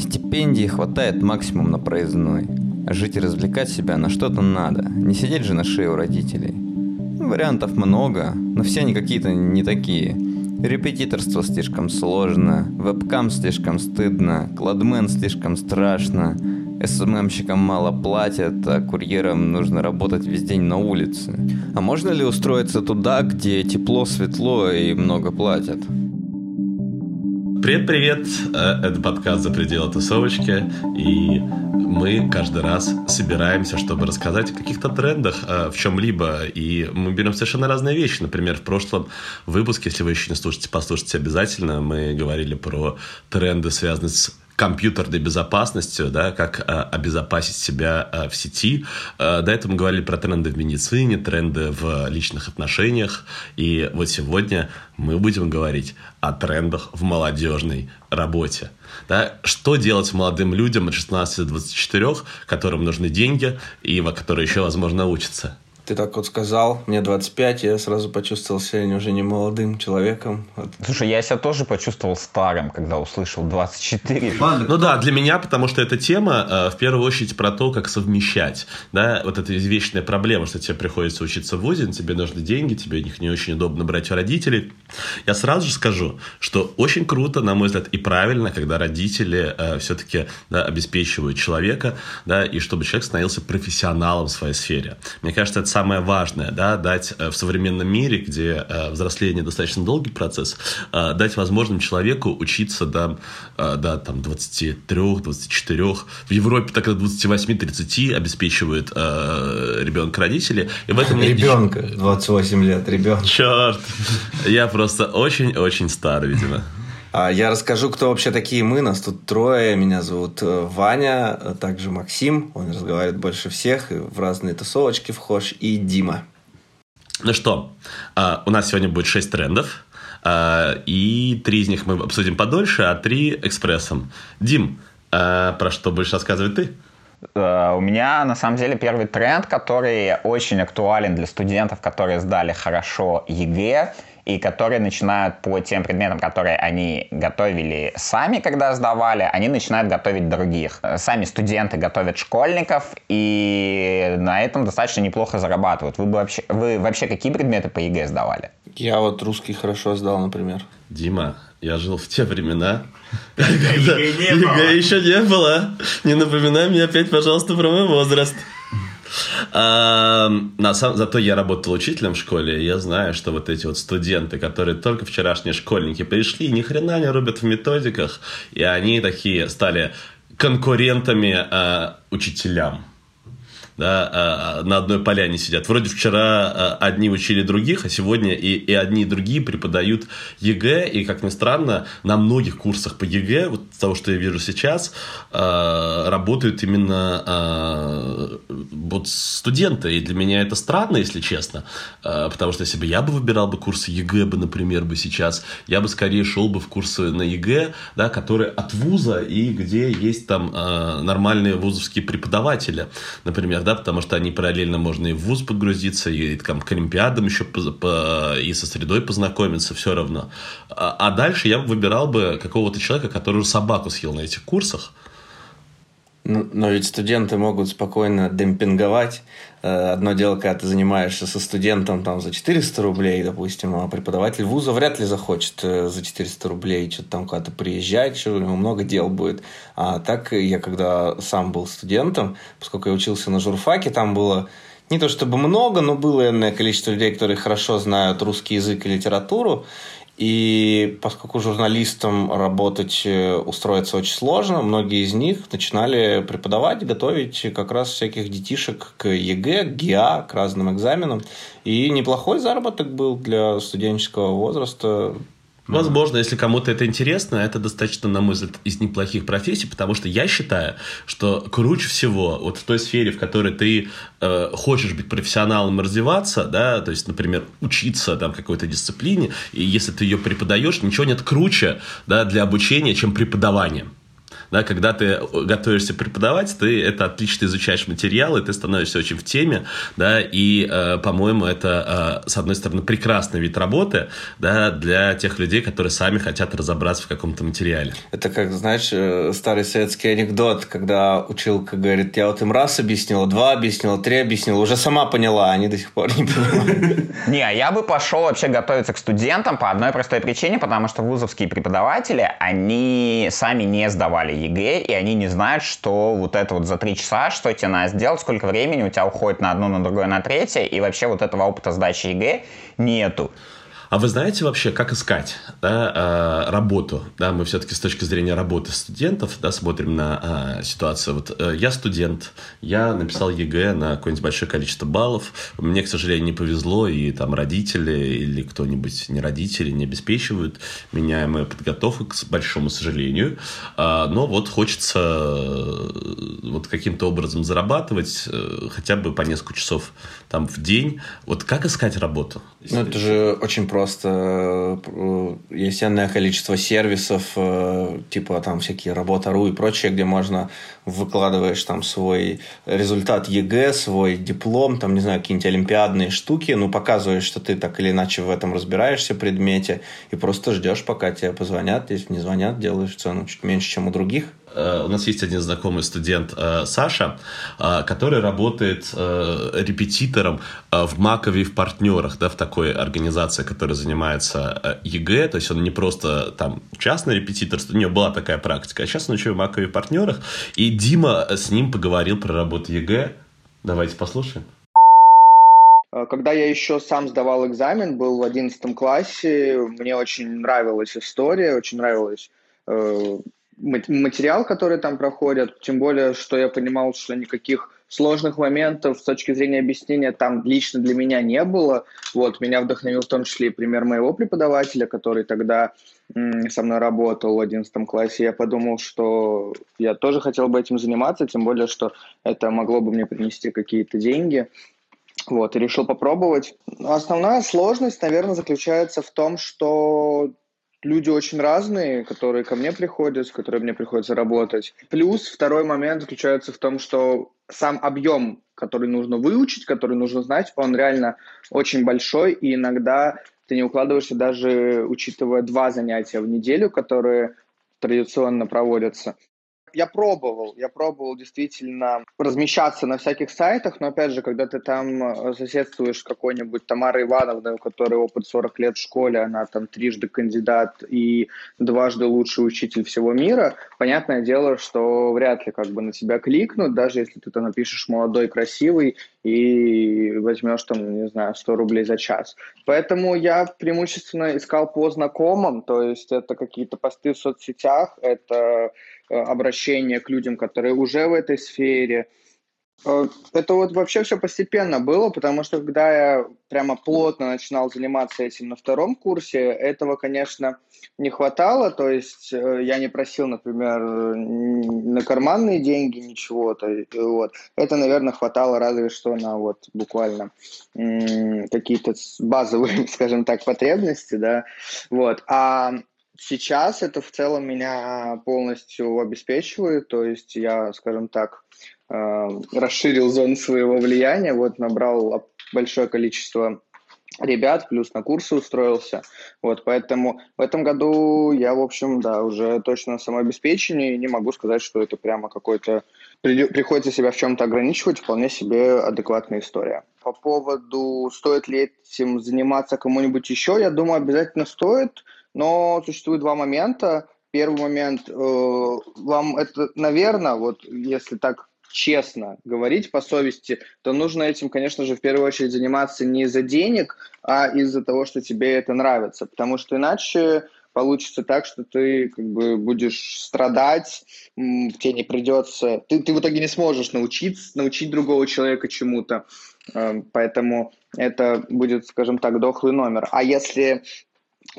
Стипендии хватает максимум на проездной. Жить и развлекать себя на что-то надо. Не сидеть же на шее у родителей. Вариантов много, но все они какие-то не такие. Репетиторство слишком сложно, вебкам слишком стыдно, кладмен слишком страшно, СММщикам мало платят, а курьерам нужно работать весь день на улице. А можно ли устроиться туда, где тепло, светло и много платят? Привет-привет! Э, это подкаст «За пределы тусовочки», и мы каждый раз собираемся, чтобы рассказать о каких-то трендах э, в чем-либо, и мы берем совершенно разные вещи. Например, в прошлом выпуске, если вы еще не слушаете, послушайте обязательно, мы говорили про тренды, связанные с компьютерной безопасностью, да, как а, обезопасить себя а, в сети. А, до этого мы говорили про тренды в медицине, тренды в личных отношениях. И вот сегодня мы будем говорить о трендах в молодежной работе. Да? Что делать молодым людям от 16 до 24, которым нужны деньги и которые еще, возможно, учатся? Ты так вот сказал, мне 25, я сразу почувствовал себя уже не молодым человеком. Слушай, я себя тоже почувствовал старым, когда услышал 24. Ну да, для меня, потому что эта тема э, в первую очередь про то, как совмещать. Да, вот эта извечная проблема, что тебе приходится учиться в ВУЗе, тебе нужны деньги, тебе их не очень удобно брать у родителей. Я сразу же скажу, что очень круто, на мой взгляд, и правильно, когда родители э, все-таки да, обеспечивают человека, да, и чтобы человек становился профессионалом в своей сфере. Мне кажется, это самое важное, да, дать э, в современном мире, где э, взросление достаточно долгий процесс, э, дать возможным человеку учиться до, до там, 23-24. В Европе так до 28-30 обеспечивают ребенка родители. И в этом ребенка, 28 лет, ребенка. Черт! Я просто очень-очень стар, видимо. А, я расскажу, кто вообще такие мы. Нас тут трое. Меня зовут Ваня, также Максим. Он разговаривает больше всех. И в разные тусовочки вхож. И Дима. Ну что, а, у нас сегодня будет шесть трендов. А, и три из них мы обсудим подольше, а три экспрессом. Дим, про что будешь рассказывать ты? У меня, на самом деле, первый тренд, который очень актуален для студентов, которые сдали хорошо ЕГЭ, и которые начинают по тем предметам, которые они готовили сами, когда сдавали, они начинают готовить других. Сами студенты готовят школьников, и на этом достаточно неплохо зарабатывают. Вы, бы вообще, вы вообще какие предметы по ЕГЭ сдавали? Я вот русский хорошо сдал, например. Дима, я жил в те времена, когда ЕГЭ еще не было. Не напоминай мне опять, пожалуйста, про мой возраст. На самом, зато я работал учителем в школе, и я знаю, что вот эти вот студенты, которые только вчерашние школьники пришли, ни хрена не рубят в методиках, и они такие стали конкурентами э, учителям да, а, на одной поляне сидят. Вроде вчера а, одни учили других, а сегодня и, и одни, и другие преподают ЕГЭ. И, как ни странно, на многих курсах по ЕГЭ, вот того, что я вижу сейчас, а, работают именно вот студенты. И для меня это странно, если честно. Потому что если бы я бы выбирал бы курсы ЕГЭ, бы, например, бы сейчас, я бы скорее шел бы в курсы на ЕГЭ, да, которые от вуза и где есть там нормальные вузовские преподаватели, например, да, потому что они параллельно можно и в ВУЗ подгрузиться, и там, к Олимпиадам еще по, по, и со средой познакомиться, все равно. А, а дальше я выбирал бы какого-то человека, который собаку съел на этих курсах, но ведь студенты могут спокойно демпинговать. Э, одно дело, когда ты занимаешься со студентом там, за 400 рублей, допустим, а преподаватель вуза вряд ли захочет э, за 400 рублей что-то там куда-то приезжать, что у него много дел будет. А так я, когда сам был студентом, поскольку я учился на журфаке, там было не то чтобы много, но было энное количество людей, которые хорошо знают русский язык и литературу. И поскольку журналистам работать, э, устроиться очень сложно, многие из них начинали преподавать, готовить как раз всяких детишек к ЕГЭ, к ГИА, к разным экзаменам. И неплохой заработок был для студенческого возраста. Возможно, если кому-то это интересно, это достаточно, на мой взгляд, из неплохих профессий, потому что я считаю, что круче всего вот в той сфере, в которой ты э, хочешь быть профессионалом и развиваться, да, то есть, например, учиться там какой-то дисциплине, и если ты ее преподаешь, ничего нет круче да, для обучения, чем преподавание. Да, когда ты готовишься преподавать, ты это отлично изучаешь материал, и ты становишься очень в теме, да, и, э, по-моему, это, э, с одной стороны, прекрасный вид работы, да, для тех людей, которые сами хотят разобраться в каком-то материале. Это как, знаешь, э, старый советский анекдот, когда училка говорит, я вот им раз объяснила, два объяснила, три объяснила, уже сама поняла, а они до сих пор не понимают. Не, а я бы пошел вообще готовиться к студентам по одной простой причине, потому что вузовские преподаватели, они сами не сдавали ЕГЭ, и они не знают, что вот это вот за три часа, что тебе надо сделать, сколько времени у тебя уходит на одно, на другое, на третье, и вообще вот этого опыта сдачи ЕГЭ нету. А вы знаете вообще, как искать да, э, работу? Да, мы все-таки с точки зрения работы студентов да, смотрим на э, ситуацию. Вот э, я студент, я написал ЕГЭ на какое-нибудь большое количество баллов. Мне, к сожалению, не повезло, и там родители или кто-нибудь, не родители, не обеспечивают меня и мою подготовку, к большому сожалению. Э, но вот хочется э, вот каким-то образом зарабатывать э, хотя бы по несколько часов там в день. Вот как искать работу? Ну, это же очень просто просто э, есть энное количество сервисов, э, типа там всякие работа.ру и прочее, где можно выкладываешь там свой результат ЕГЭ, свой диплом, там, не знаю, какие-нибудь олимпиадные штуки, ну, показываешь, что ты так или иначе в этом разбираешься, предмете, и просто ждешь, пока тебе позвонят, если не звонят, делаешь цену чуть меньше, чем у других. Э, у нас есть один знакомый студент э, Саша, э, который работает репетитором в Макове в партнерах, да, в такой организации, которая занимается ЕГЭ, то есть он не просто там частный репетитор, у него была такая практика, а сейчас он еще в Макове в партнерах, и Дима с ним поговорил про работу ЕГЭ. Давайте послушаем. Когда я еще сам сдавал экзамен, был в 11 классе, мне очень нравилась история, очень нравилось материал, который там проходят, тем более, что я понимал, что никаких сложных моментов с точки зрения объяснения там лично для меня не было. Вот, меня вдохновил в том числе и пример моего преподавателя, который тогда со мной работал в 11 классе. Я подумал, что я тоже хотел бы этим заниматься, тем более, что это могло бы мне принести какие-то деньги. Вот, и решил попробовать. Основная сложность, наверное, заключается в том, что люди очень разные, которые ко мне приходят, с которыми мне приходится работать. Плюс второй момент заключается в том, что сам объем, который нужно выучить, который нужно знать, он реально очень большой, и иногда ты не укладываешься даже учитывая два занятия в неделю, которые традиционно проводятся я пробовал, я пробовал действительно размещаться на всяких сайтах, но опять же, когда ты там э, соседствуешь какой-нибудь Тамарой Ивановной, у которой опыт 40 лет в школе, она там трижды кандидат и дважды лучший учитель всего мира, понятное дело, что вряд ли как бы на тебя кликнут, даже если ты там напишешь молодой, красивый и возьмешь там, не знаю, 100 рублей за час. Поэтому я преимущественно искал по знакомым, то есть это какие-то посты в соцсетях, это обращение к людям, которые уже в этой сфере. Э, это вот вообще все постепенно было, потому что когда я прямо плотно начинал заниматься этим на втором курсе, этого, конечно, не хватало. То есть э, я не просил, например, на карманные деньги ничего. То, вот. Это, наверное, хватало разве что на вот буквально какие-то базовые, скажем так, потребности, да. Вот. А Сейчас это в целом меня полностью обеспечивает, то есть я, скажем так, э, расширил зону своего влияния, вот набрал большое количество ребят, плюс на курсы устроился. Вот, поэтому в этом году я, в общем, да, уже точно на самообеспечении, не могу сказать, что это прямо какой-то... Приходится себя в чем-то ограничивать, вполне себе адекватная история. По поводу, стоит ли этим заниматься кому-нибудь еще, я думаю, обязательно стоит, но существует два момента. Первый момент, э, вам это, наверное, вот если так честно говорить по совести, то нужно этим, конечно же, в первую очередь заниматься не из-за денег, а из-за того, что тебе это нравится. Потому что иначе получится так, что ты как бы будешь страдать, тебе не придется, ты, ты в итоге не сможешь научиться, научить другого человека чему-то, э, поэтому это будет, скажем так, дохлый номер. А если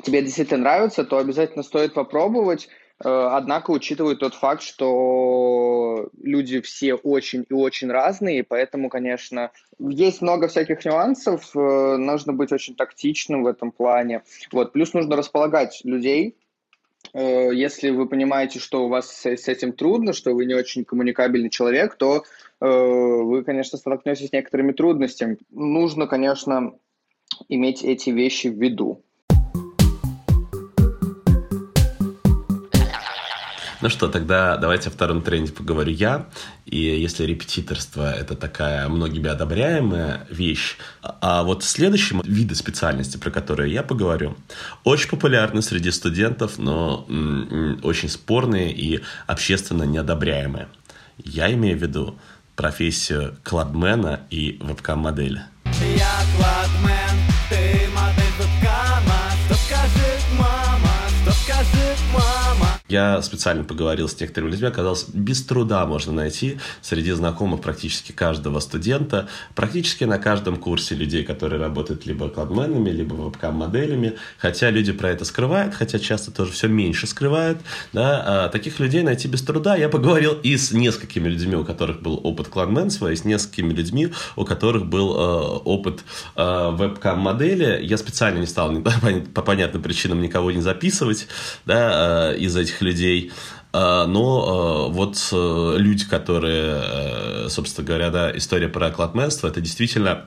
тебе действительно нравится, то обязательно стоит попробовать. Э, однако, учитывая тот факт, что люди все очень и очень разные, поэтому, конечно, есть много всяких нюансов, э, нужно быть очень тактичным в этом плане. Вот. Плюс нужно располагать людей, э, если вы понимаете, что у вас с, этим трудно, что вы не очень коммуникабельный человек, то вы, конечно, столкнетесь с некоторыми трудностями. Нужно, конечно, иметь эти вещи в виду. Ну что, тогда давайте о втором тренде поговорю я. И если репетиторство – это такая многими одобряемая вещь, а вот следующим виды специальности, про которые я поговорю, очень популярны среди студентов, но очень спорные и общественно неодобряемые. Я имею в виду профессию кладмена и вебкам-модели. Я Я специально поговорил с некоторыми людьми, оказалось, без труда можно найти среди знакомых практически каждого студента, практически на каждом курсе людей, которые работают либо кладменами, либо вебкам-моделями, хотя люди про это скрывают, хотя часто тоже все меньше скрывают, да, а таких людей найти без труда. Я поговорил и с несколькими людьми, у которых был опыт кладменства, и с несколькими людьми, у которых был э, опыт э, вебкам-модели. Я специально не стал по понятным причинам никого не записывать, да, э, из этих людей. А, но а, вот э, люди, которые, э, собственно говоря, да, история про кладменство, это действительно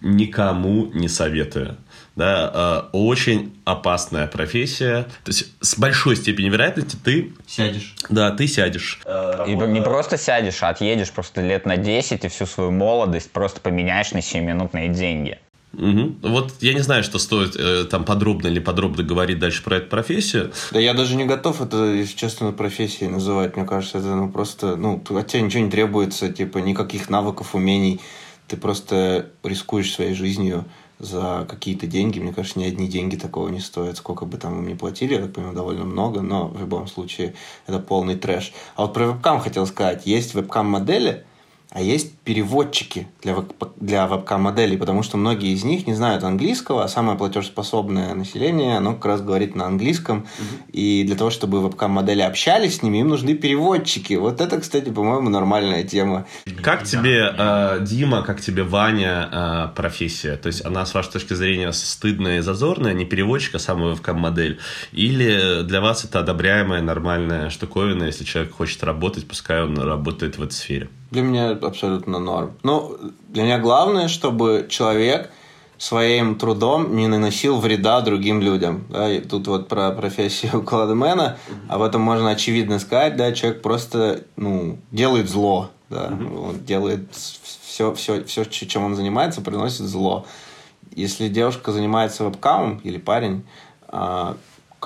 никому не советую. Да, а, очень опасная профессия. То есть с большой степенью вероятности ты... Сядешь. Да, ты сядешь. И не просто сядешь, а отъедешь просто лет на 10 и всю свою молодость просто поменяешь на 7-минутные деньги. Угу. Вот я не знаю, что стоит э, там подробно или подробно говорить дальше про эту профессию. Да я даже не готов это, если честно, профессией называть. Мне кажется, это ну, просто, ну, от тебя ничего не требуется, типа никаких навыков, умений. Ты просто рискуешь своей жизнью за какие-то деньги. Мне кажется, ни одни деньги такого не стоят. Сколько бы там им ни платили, я так понимаю, довольно много, но в любом случае это полный трэш. А вот про вебкам хотел сказать. Есть вебкам-модели – а есть переводчики для, веб для вебкам-моделей, потому что многие из них не знают английского, а самое платежеспособное население, оно как раз говорит на английском, угу. и для того, чтобы вебкам-модели общались с ними, им нужны переводчики. Вот это, кстати, по-моему, нормальная тема. Как тебе, э, Дима, как тебе Ваня э, профессия? То есть она, с вашей точки зрения, стыдная и зазорная, не переводчик, а самая вебкам-модель? Или для вас это одобряемая, нормальная штуковина, если человек хочет работать, пускай он работает в этой сфере? Для меня абсолютно норм. Но для меня главное, чтобы человек своим трудом не наносил вреда другим людям. Да? И тут вот про профессию кладмена, об этом можно очевидно сказать, да, человек просто ну, делает зло, да, он делает все, все, все, чем он занимается, приносит зло. Если девушка занимается вебкамом или парень, а,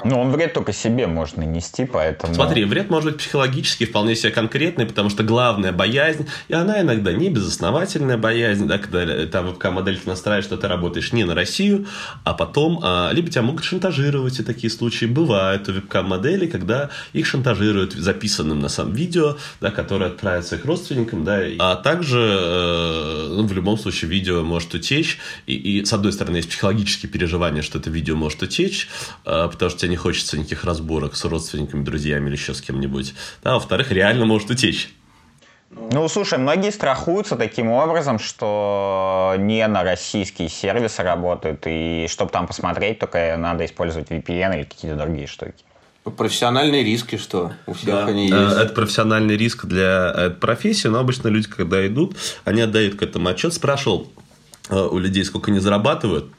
ну, он вред только себе может нанести, поэтому... Смотри, вред может быть психологический, вполне себе конкретный, потому что главная боязнь, и она иногда не безосновательная боязнь, да, когда там вебкам-модель ты настраиваешь, что ты работаешь не на Россию, а потом, а, либо тебя могут шантажировать, и такие случаи бывают у вебкам-моделей, когда их шантажируют записанным на самом видео, да, которое отправится их родственникам, да, а также, э, ну, в любом случае, видео может утечь, и, и, с одной стороны, есть психологические переживания, что это видео может утечь, э, потому что тебе не хочется никаких разборок с родственниками, друзьями или еще с кем-нибудь. Да, во-вторых, реально может утечь. Ну, слушай, многие страхуются таким образом, что не на российские сервисы работают, и чтобы там посмотреть, только надо использовать VPN или какие-то другие штуки. Профессиональные риски, что у всех да. они есть. Это профессиональный риск для э, профессии, но обычно люди, когда идут, они отдают к этому отчет. Спрашивал э, у людей, сколько они зарабатывают.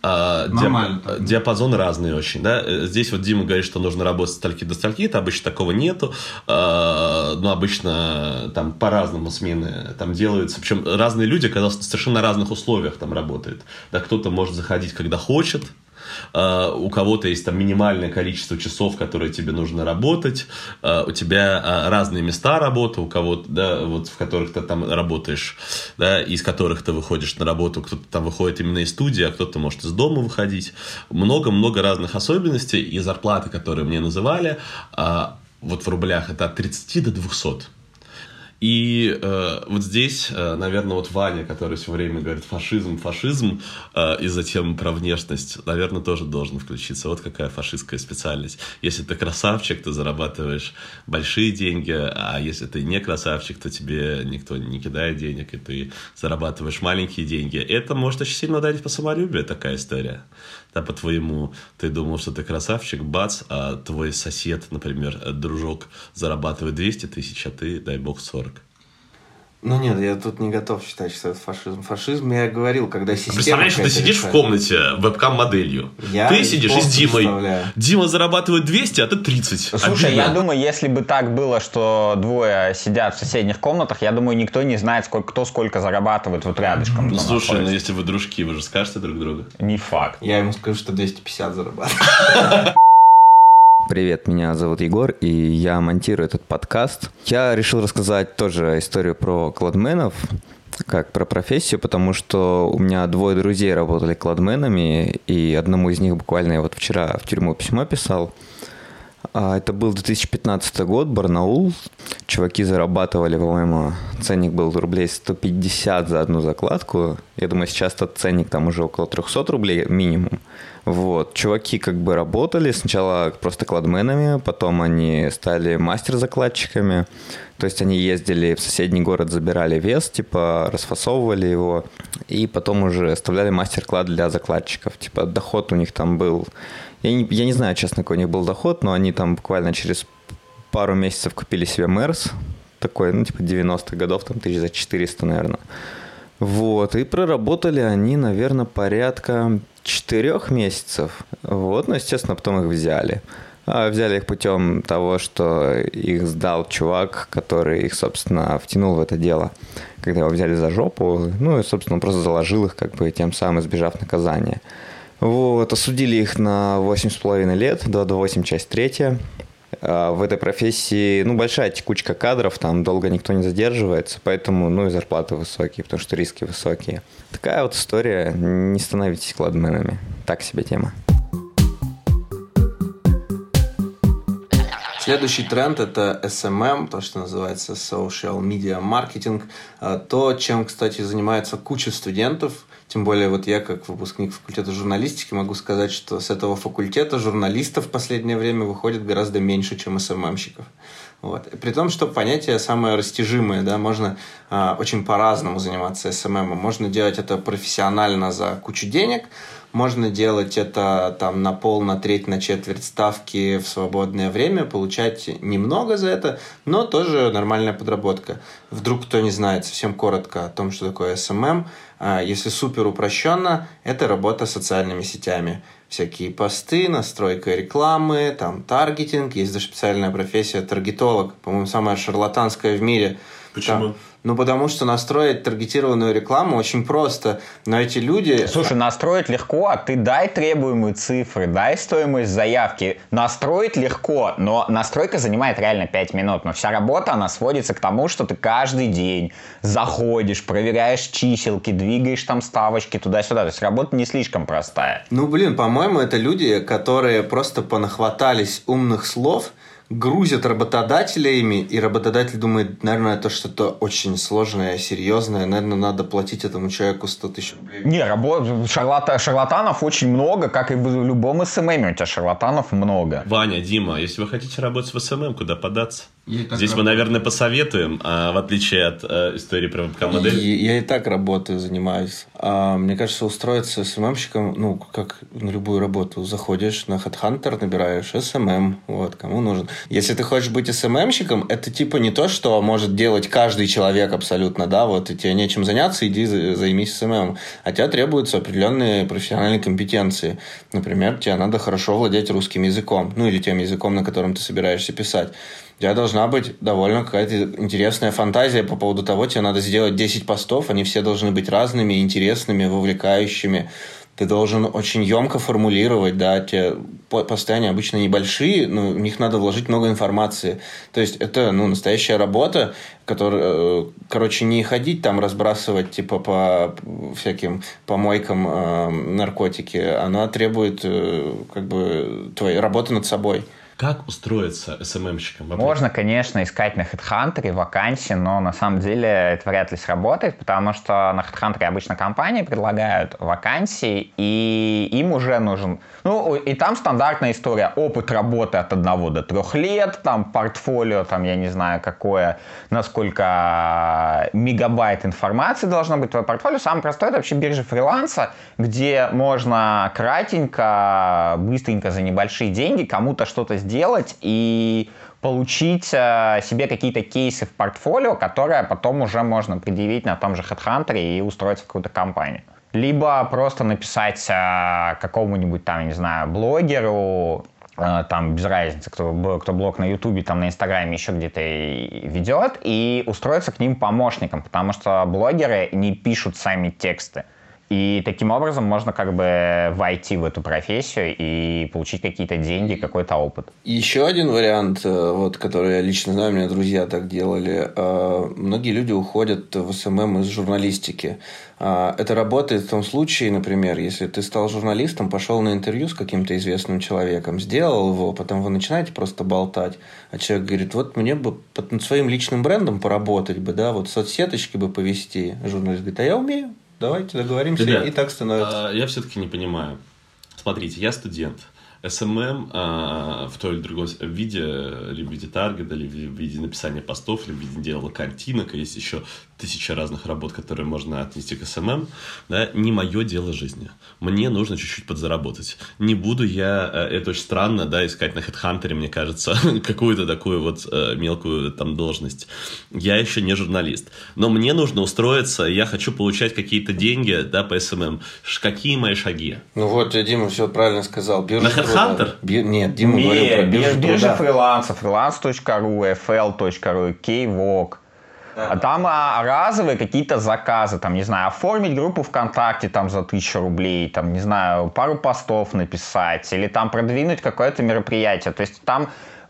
А, диап... диапазон разный очень, да. Здесь вот Дима говорит, что нужно работать с стальки до стальки, это обычно такого нету, а, но обычно там по-разному смены там делаются, причем разные люди, когда в совершенно разных условиях там работают, да, кто-то может заходить, когда хочет, Uh, у кого-то есть там минимальное количество часов, которые тебе нужно работать, uh, у тебя uh, разные места работы, у кого-то, да, вот в которых ты там работаешь, да, из которых ты выходишь на работу, кто-то там выходит именно из студии, а кто-то может из дома выходить. Много-много разных особенностей, и зарплаты, которые мне называли, вот в рублях это от 30 до 200. И э, вот здесь, э, наверное, вот Ваня, который все время говорит фашизм, фашизм, э, и затем про внешность, наверное, тоже должен включиться. Вот какая фашистская специальность. Если ты красавчик, ты зарабатываешь большие деньги, а если ты не красавчик, то тебе никто не кидает денег, и ты зарабатываешь маленькие деньги. Это может очень сильно ударить по самолюбию, такая история. Да, по-твоему, ты думал, что ты красавчик, бац, а твой сосед, например, дружок зарабатывает 200 тысяч, а ты, дай бог, 40. Ну нет, я тут не готов считать, что это фашизм. Фашизм я говорил, когда система... Представляешь, ты сидишь решает. в комнате вебкам-моделью. Я ты сидишь и с Димой. Дима зарабатывает 200, а ты 30. Слушай, Обидно. я думаю, если бы так было, что двое сидят в соседних комнатах, я думаю, никто не знает, сколько, кто сколько зарабатывает вот рядышком. Ну, слушай, находится. ну если вы дружки, вы же скажете друг другу. Не факт. Я ему скажу, что 250 зарабатывает. Привет, меня зовут Егор, и я монтирую этот подкаст. Я решил рассказать тоже историю про кладменов, как про профессию, потому что у меня двое друзей работали кладменами, и одному из них буквально я вот вчера в тюрьму письмо писал. А, это был 2015 год, Барнаул. Чуваки зарабатывали, по-моему, ценник был рублей 150 за одну закладку. Я думаю, сейчас тот ценник там уже около 300 рублей минимум. Вот. Чуваки как бы работали сначала просто кладменами, потом они стали мастер-закладчиками. То есть они ездили в соседний город, забирали вес, типа расфасовывали его, и потом уже оставляли мастер-клад для закладчиков. Типа доход у них там был... Я не, я не знаю, честно, какой у них был доход, но они там буквально через пару месяцев купили себе Мерс, такой, ну, типа 90-х годов, там тысяч за 400, наверное. Вот, и проработали они, наверное, порядка четырех месяцев. Вот, ну, естественно, потом их взяли. А взяли их путем того, что их сдал чувак, который их, собственно, втянул в это дело. Когда его взяли за жопу, ну и, собственно, он просто заложил их, как бы, тем самым избежав наказания. Вот, осудили их на 8,5 лет, 2 до 8, часть 3. А, в этой профессии, ну, большая текучка кадров, там долго никто не задерживается, поэтому, ну, и зарплаты высокие, потому что риски высокие. Такая вот история, не становитесь кладменами. Так себе тема. Следующий тренд – это SMM, то, что называется Social Media Marketing. А, то, чем, кстати, занимается куча студентов. Тем более, вот я, как выпускник факультета журналистики, могу сказать, что с этого факультета журналистов в последнее время выходит гораздо меньше, чем SMM-щиков. Вот. При том, что понятие самое растяжимое, да, можно э, очень по-разному заниматься SMM. Можно делать это профессионально за кучу денег – можно делать это там на пол, на треть, на четверть ставки в свободное время, получать немного за это, но тоже нормальная подработка. Вдруг кто не знает совсем коротко о том, что такое SMM, а, если супер упрощенно, это работа с социальными сетями. Всякие посты, настройка рекламы, там таргетинг, есть даже специальная профессия таргетолог, по-моему, самая шарлатанская в мире. Почему? Там, ну, потому что настроить таргетированную рекламу очень просто. Но эти люди... Слушай, настроить легко, а ты дай требуемые цифры, дай стоимость заявки. Настроить легко, но настройка занимает реально 5 минут. Но вся работа, она сводится к тому, что ты каждый день заходишь, проверяешь чиселки, двигаешь там ставочки туда-сюда. То есть работа не слишком простая. Ну, блин, по-моему, это люди, которые просто понахватались умных слов – грузят работодателями, и работодатель думает, наверное, это что-то очень сложное, серьезное, наверное, надо платить этому человеку 100 тысяч рублей. Не, работ... Шарлата... шарлатанов очень много, как и в любом SMM, у тебя шарлатанов много. Ваня, Дима, если вы хотите работать в SMM, куда податься? Здесь мы, наверное, посоветуем, а, в отличие от а, истории про вебкам-модель. Я, я и так работаю, занимаюсь. А, мне кажется, устроиться SMM щиком, ну, как на любую работу, заходишь на HeadHunter, набираешь SMM, вот, кому нужен. Если ты хочешь быть SMM щиком, это типа не то, что может делать каждый человек абсолютно, да, вот, и тебе нечем заняться, иди займись SMM. А тебе требуются определенные профессиональные компетенции. Например, тебе надо хорошо владеть русским языком, ну, или тем языком, на котором ты собираешься писать у тебя должна быть довольно какая-то интересная фантазия по поводу того, тебе надо сделать 10 постов, они все должны быть разными, интересными, вовлекающими. Ты должен очень емко формулировать, да, те посты, они обычно небольшие, но в них надо вложить много информации. То есть это, ну, настоящая работа, которая, э, короче, не ходить там разбрасывать, типа, по всяким помойкам э, наркотики, она требует, э, как бы, твоей работы над собой. Как устроиться СММщиком? Можно, конечно, искать на HeadHunter вакансии, но на самом деле это вряд ли сработает, потому что на HeadHunter обычно компании предлагают вакансии, и им уже нужен... Ну, и там стандартная история. Опыт работы от одного до трех лет, там портфолио, там, я не знаю, какое, насколько мегабайт информации должно быть в твоем портфолио. Самое простое — это вообще биржа фриланса, где можно кратенько, быстренько за небольшие деньги кому-то что-то сделать сделать и получить э, себе какие-то кейсы в портфолио, которые потом уже можно предъявить на том же HeadHunter и устроиться в какую-то компанию. Либо просто написать э, какому-нибудь там, не знаю, блогеру, э, там без разницы, кто, кто блог на Ютубе, там на Инстаграме еще где-то ведет, и устроиться к ним помощником, потому что блогеры не пишут сами тексты. И таким образом можно как бы войти в эту профессию и получить какие-то деньги, какой-то опыт. Еще один вариант, э, вот, который я лично знаю, у меня друзья так делали. Э, многие люди уходят в SMM из журналистики. Э, это работает в том случае, например, если ты стал журналистом, пошел на интервью с каким-то известным человеком, сделал его, потом вы начинаете просто болтать, а человек говорит, вот мне бы под своим личным брендом поработать бы, да, вот соцсеточки бы повести. Журналист говорит, а я умею. Давайте договоримся, Ребят, и так становится. А, я все-таки не понимаю. Смотрите, я студент. SMM а, в той или другой виде, либо в виде таргета, либо в виде написания постов, либо в виде дела картинок, есть еще тысяча разных работ, которые можно отнести к SMM, да, не мое дело жизни. Мне нужно чуть-чуть подзаработать. Не буду я, э, это очень странно, да, искать на HeadHunter, мне кажется, какую-то такую вот э, мелкую там должность. Я еще не журналист. Но мне нужно устроиться, я хочу получать какие-то деньги, да, по SMM. Какие мои шаги? Ну вот, Дима все правильно сказал. Биржа на HeadHunter? Бир... Нет, Дима говорил про биржу Биржа фриланса, freelance.ru, fl.ru, KVOG. А там а, разовые какие-то заказы, там, не знаю, оформить группу ВКонтакте там за тысячу рублей, там, не знаю, пару постов написать, или там продвинуть какое-то мероприятие. То есть там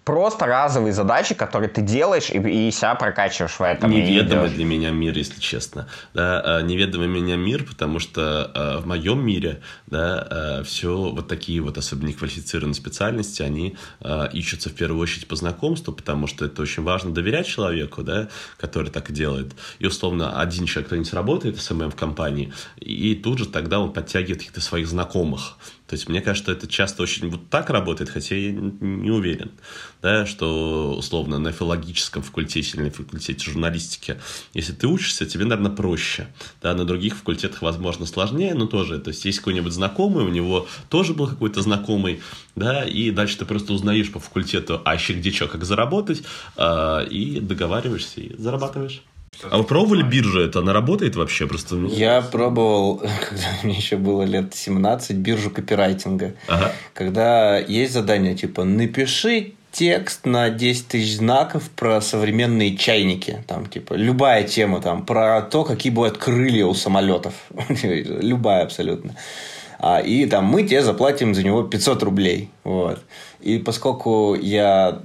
просто разовые задачи, которые ты делаешь и, и себя прокачиваешь в этом. Неведомый для меня мир, если честно. Да, а, неведомый меня мир, потому что э, в моем мире да, э, все вот такие вот особенно неквалифицированные специальности, они ищутся в первую очередь по знакомству, потому что это очень важно доверять человеку, да, который так делает. И условно один человек кто-нибудь работает SMM в компании, и тут же тогда он подтягивает каких-то своих знакомых. То есть мне кажется, это часто очень вот так работает, хотя я не уверен, да, что условно на филологическом факультете или на факультете журналистики, если ты учишься, тебе, наверное, проще. Да, на других факультетах, возможно, сложнее, но тоже. То есть есть какой-нибудь знакомый, у него тоже был какой-то знакомый, да, и дальше ты просто узнаешь по факультету, а еще где что, как заработать, э, и договариваешься и зарабатываешь. А вы пробовали биржу? Это она работает вообще? Просто... Я пробовал, когда мне еще было лет 17, биржу копирайтинга. Ага. Когда есть задание типа «напиши текст на 10 тысяч знаков про современные чайники. Там, типа, любая тема, там, про то, какие бывают крылья у самолетов. любая абсолютно. А, и там мы тебе заплатим за него 500 рублей. Вот. И поскольку я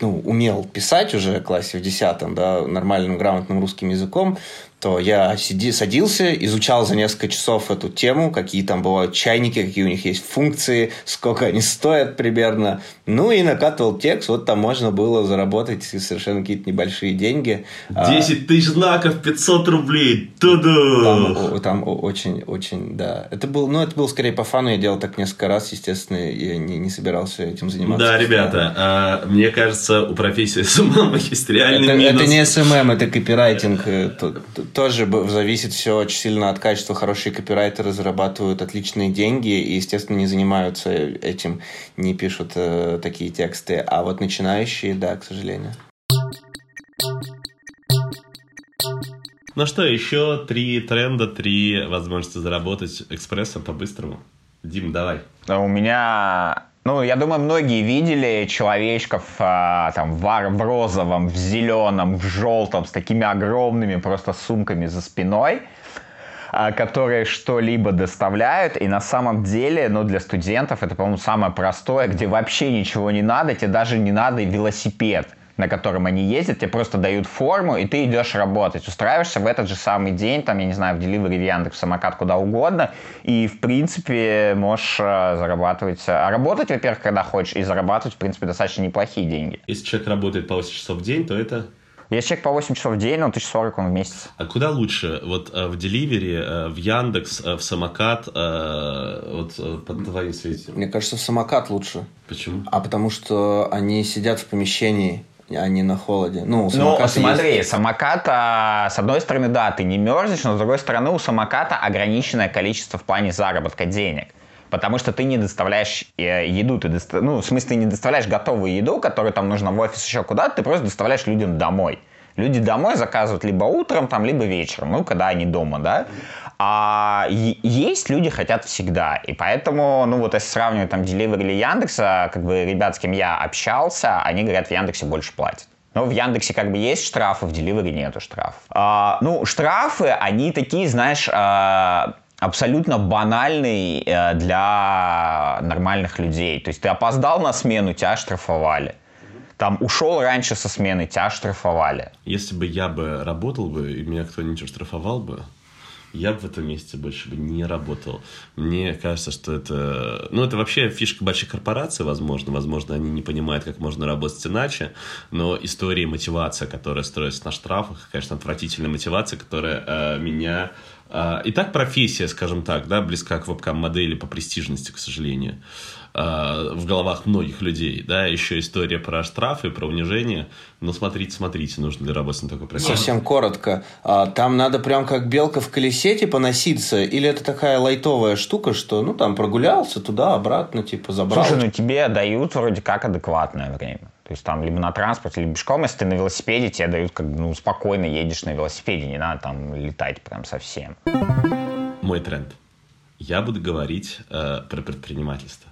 ну, умел писать уже в классе в 10 да, нормальным, грамотным русским языком, то я сиди, садился, изучал за несколько часов эту тему, какие там бывают чайники, какие у них есть функции, сколько они стоят примерно. Ну и накатывал текст, вот там можно было заработать совершенно какие-то небольшие деньги. 10 а, тысяч знаков, 500 рублей, туду! Там, там очень, очень, да. Это был, ну это был скорее по фану, я делал так несколько раз, естественно, я не, не собирался этим заниматься. Да, ребята, а, мне кажется, у профессии SMM есть реальный это, минус. Это не SMM, это копирайтинг э, тоже зависит все очень сильно от качества. Хорошие копирайтеры зарабатывают отличные деньги и, естественно, не занимаются этим, не пишут э, такие тексты. А вот начинающие, да, к сожалению. Ну что, еще три тренда, три возможности заработать экспрессом по-быстрому. Дим, давай. У меня ну, я думаю, многие видели человечков а, там в, в розовом, в зеленом, в желтом, с такими огромными просто сумками за спиной а, которые что-либо доставляют, и на самом деле, ну, для студентов это, по-моему, самое простое, где вообще ничего не надо, тебе даже не надо велосипед. На котором они ездят, тебе просто дают форму, и ты идешь работать. Устраиваешься в этот же самый день, там, я не знаю, в Delivery, в Яндекс, в самокат, куда угодно, и, в принципе, можешь э, зарабатывать, а работать, во-первых, когда хочешь, и зарабатывать, в принципе, достаточно неплохие деньги. Если человек работает по 8 часов в день, то это если человек по 8 часов в день, ну, 1040 он в месяц. А куда лучше? Вот э, в Delivery, э, в Яндекс, э, в Самокат, вот под твоим светом? Мне кажется, в Самокат лучше. Почему? А потому что они сидят в помещении, а не на холоде. Ну, ну смотри, есть... самокат, а, с одной стороны, да, ты не мерзнешь, но с другой стороны, у самоката ограниченное количество в плане заработка денег. Потому что ты не доставляешь э, еду, ты доста... ну, в смысле, ты не доставляешь готовую еду, которую там нужно в офис еще куда-то, ты просто доставляешь людям домой. Люди домой заказывают либо утром, там, либо вечером, ну, когда они дома, да. А есть люди хотят всегда. И поэтому, ну, вот если сравнивать там Delivery или Яндекса, как бы ребят, с кем я общался, они говорят, в Яндексе больше платят. Но в Яндексе как бы есть штрафы, в Delivery нету штрафов. А, ну, штрафы, они такие, знаешь, а, абсолютно банальный э, для нормальных людей. То есть ты опоздал на смену, тебя штрафовали. Там ушел раньше со смены, тебя штрафовали. Если бы я бы работал бы, и меня кто-нибудь штрафовал бы, я бы в этом месте больше бы не работал. Мне кажется, что это... Ну, это вообще фишка больших корпораций, возможно. Возможно, они не понимают, как можно работать иначе. Но история и мотивация, которая строится на штрафах, конечно, отвратительная мотивация, которая э, меня Итак, профессия, скажем так, да, близка к вебкам-модели по престижности, к сожалению, а, в головах многих людей. Да, еще история про штрафы, про унижение. Но смотрите, смотрите, нужно ли работать на такой профессии. Совсем коротко. А, там надо прям как белка в колесе, типа, носиться? Или это такая лайтовая штука, что, ну, там, прогулялся туда, обратно, типа, забрал? Слушай, ну, тебе дают вроде как адекватное время. То есть там либо на транспорте, либо пешком. Если ты на велосипеде, тебе дают, как ну, спокойно едешь на велосипеде, не надо там летать прям совсем. Мой тренд. Я буду говорить э, про предпринимательство.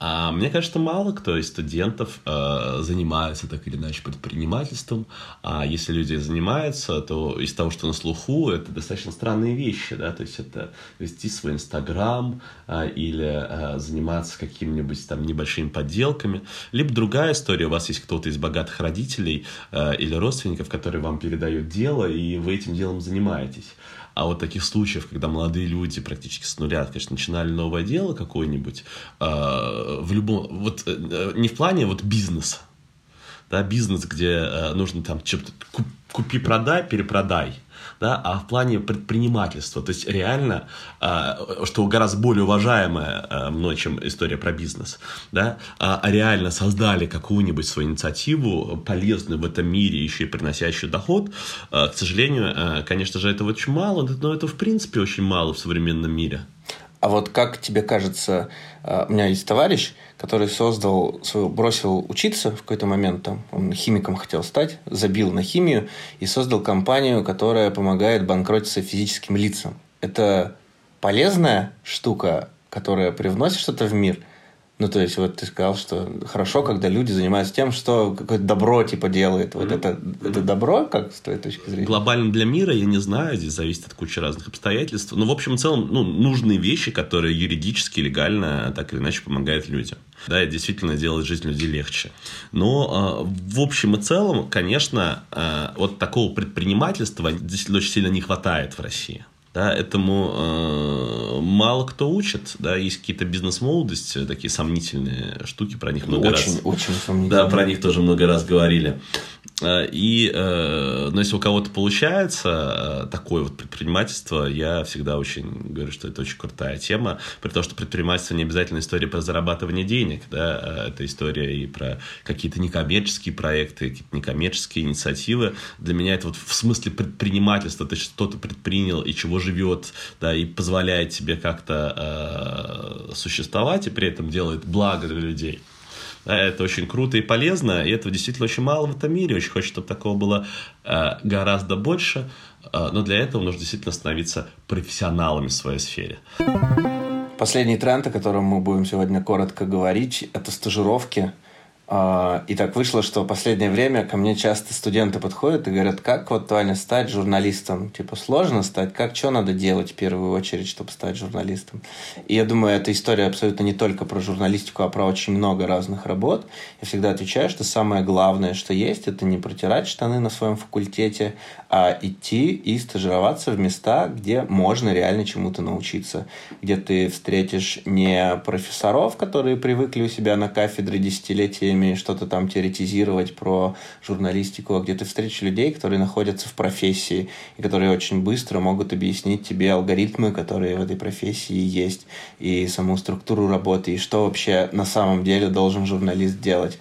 А мне кажется, мало кто из студентов э, занимается так или иначе предпринимательством. А если люди занимаются, то из того, что на слуху, это достаточно странные вещи, да, то есть это вести свой Инстаграм э, или э, заниматься какими-нибудь там небольшими подделками. Либо другая история, у вас есть кто-то из богатых родителей э, или родственников, которые вам передают дело, и вы этим делом занимаетесь. А вот таких случаев, когда молодые люди практически с нуля, конечно, начинали новое дело какое-нибудь, э, в любом, вот э, не в плане вот бизнеса, да, бизнес, где э, нужно там что-то купи-продай, перепродай, да, а в плане предпринимательства. То есть реально, а, что гораздо более уважаемая а, мной, чем история про бизнес, да, а, реально создали какую-нибудь свою инициативу, полезную в этом мире, еще и приносящую доход, к сожалению, конечно же, этого очень мало, но это в принципе очень мало в современном мире. А вот как тебе кажется, у меня есть товарищ, который создал, бросил учиться в какой-то момент, там, он химиком хотел стать, забил на химию и создал компанию, которая помогает банкротиться физическим лицам. Это полезная штука, которая привносит что-то в мир – ну, то есть, вот ты сказал, что хорошо, когда люди занимаются тем, что какое-то добро, типа, делает. Вот mm-hmm. это, это добро, как с твоей точки зрения? Глобально для мира, я не знаю, здесь зависит от кучи разных обстоятельств. Но, в общем и целом, ну, нужные вещи, которые юридически, легально, так или иначе, помогают людям. Да, и действительно делает жизнь людей легче. Но, э, в общем и целом, конечно, э, вот такого предпринимательства действительно очень сильно не хватает в России. Да, этому э, мало кто учит, да, есть какие-то бизнес-молодости, такие сомнительные штуки, про них много очень, раз. Очень сомнительные. Да, про них тоже много раз говорили. Э, и, э, но если у кого-то получается э, такое вот предпринимательство, я всегда очень говорю, что это очень крутая тема, при том, что предпринимательство не обязательно история про зарабатывание денег, да, это история и про какие-то некоммерческие проекты, какие-то некоммерческие инициативы. Для меня это вот в смысле предпринимательства, ты что-то предпринял и чего живет, да, и позволяет тебе как-то э, существовать, и при этом делает благо для людей. Это очень круто и полезно, и этого действительно очень мало в этом мире. Очень хочется, чтобы такого было э, гораздо больше, э, но для этого нужно действительно становиться профессионалами в своей сфере. Последний тренд, о котором мы будем сегодня коротко говорить, это стажировки. А, и так вышло, что в последнее время ко мне часто студенты подходят и говорят, как вот, Ваня, стать журналистом? Типа, сложно стать? Как, что надо делать в первую очередь, чтобы стать журналистом? И я думаю, эта история абсолютно не только про журналистику, а про очень много разных работ. Я всегда отвечаю, что самое главное, что есть, это не протирать штаны на своем факультете, а идти и стажироваться в места, где можно реально чему-то научиться. Где ты встретишь не профессоров, которые привыкли у себя на кафедре десятилетиями исследованиями, что-то там теоретизировать про журналистику, а где ты встретишь людей, которые находятся в профессии и которые очень быстро могут объяснить тебе алгоритмы, которые в этой профессии есть, и саму структуру работы, и что вообще на самом деле должен журналист делать.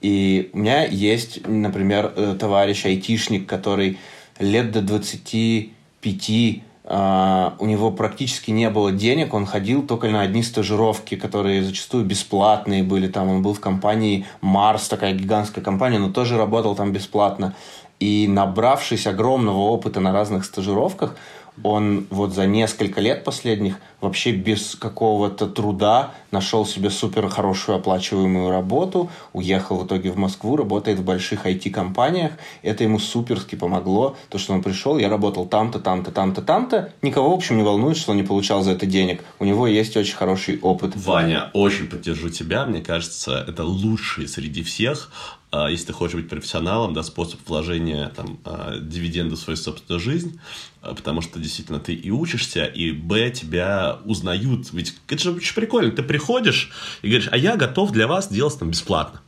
И у меня есть, например, э, товарищ айтишник, который лет до 25 Uh, у него практически не было денег, он ходил только на одни стажировки, которые зачастую бесплатные были. Там он был в компании Марс, такая гигантская компания, но тоже работал там бесплатно. И набравшись огромного опыта на разных стажировках, он вот за несколько лет последних вообще без какого-то труда нашел себе супер хорошую оплачиваемую работу, уехал в итоге в Москву, работает в больших IT-компаниях. Это ему суперски помогло, то, что он пришел, я работал там-то, там-то, там-то, там-то. Никого, в общем, не волнует, что он не получал за это денег. У него есть очень хороший опыт. Ваня, очень поддержу тебя. Мне кажется, это лучший среди всех если ты хочешь быть профессионалом, да, способ вложения там, а, дивиденда в свою собственную жизнь, а, потому что действительно ты и учишься, и б, тебя узнают. Ведь это же очень прикольно. Ты приходишь и говоришь, а я готов для вас делать там бесплатно.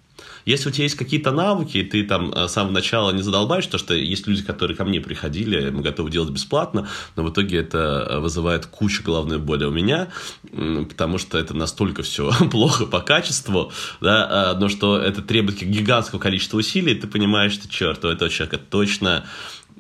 Если у тебя есть какие-то навыки, ты там э, с самого начала не задолбаешь, то что есть люди, которые ко мне приходили, мы готовы делать бесплатно, но в итоге это э, вызывает кучу головной боли у меня, потому что это настолько все плохо по качеству, да, но что это требует гигантского количества усилий, ты понимаешь, что черт, у этого человека точно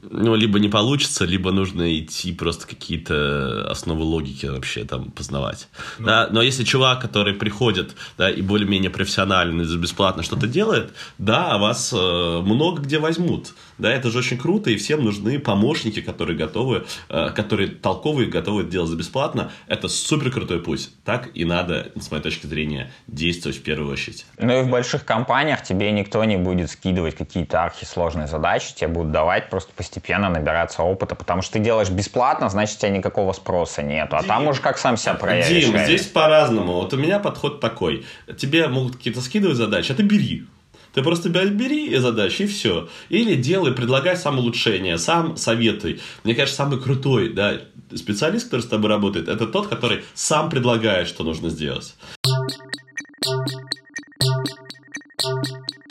ну, либо не получится, либо нужно идти просто какие-то основы логики вообще там познавать. Ну. Да, но если чувак, который приходит, да, и более-менее профессионально, бесплатно что-то делает, да, вас э, много где возьмут. Да, это же очень круто, и всем нужны помощники, которые готовы, э, которые толковые, готовы делать за бесплатно. Это супер крутой путь. Так и надо, с моей точки зрения, действовать в первую очередь. Ну и в больших компаниях тебе никто не будет скидывать какие-то архисложные задачи, тебе будут давать просто постепенно набираться опыта, потому что ты делаешь бесплатно, значит, у тебя никакого спроса нету, а Дим, там уже как сам себя проявишь. Дим, здесь по-разному. Вот у меня подход такой. Тебе могут какие-то скидывать задачи, а ты бери. Ты просто бери задачи и все. Или делай, предлагай самоулучшение, сам советуй. Мне кажется, самый крутой да, специалист, который с тобой работает, это тот, который сам предлагает, что нужно сделать.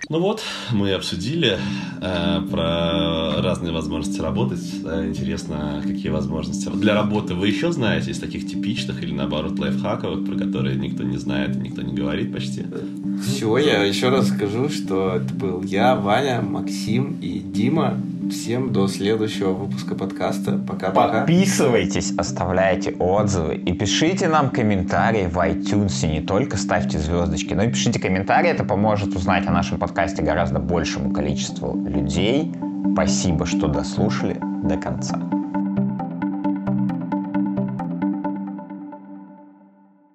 Ну вот, мы обсудили э, про разные возможности работать. Интересно, какие возможности для работы вы еще знаете из таких типичных или наоборот лайфхаков, про которые никто не знает и никто не говорит почти. Все, я еще раз скажу, что это был я, Ваня, Максим и Дима. Всем до следующего выпуска подкаста. Пока-пока. Подписывайтесь, оставляйте отзывы и пишите нам комментарии в iTunes. Не только ставьте звездочки, но и пишите комментарии. Это поможет узнать о нашем подкасте гораздо большему количеству людей. Спасибо, что дослушали до конца.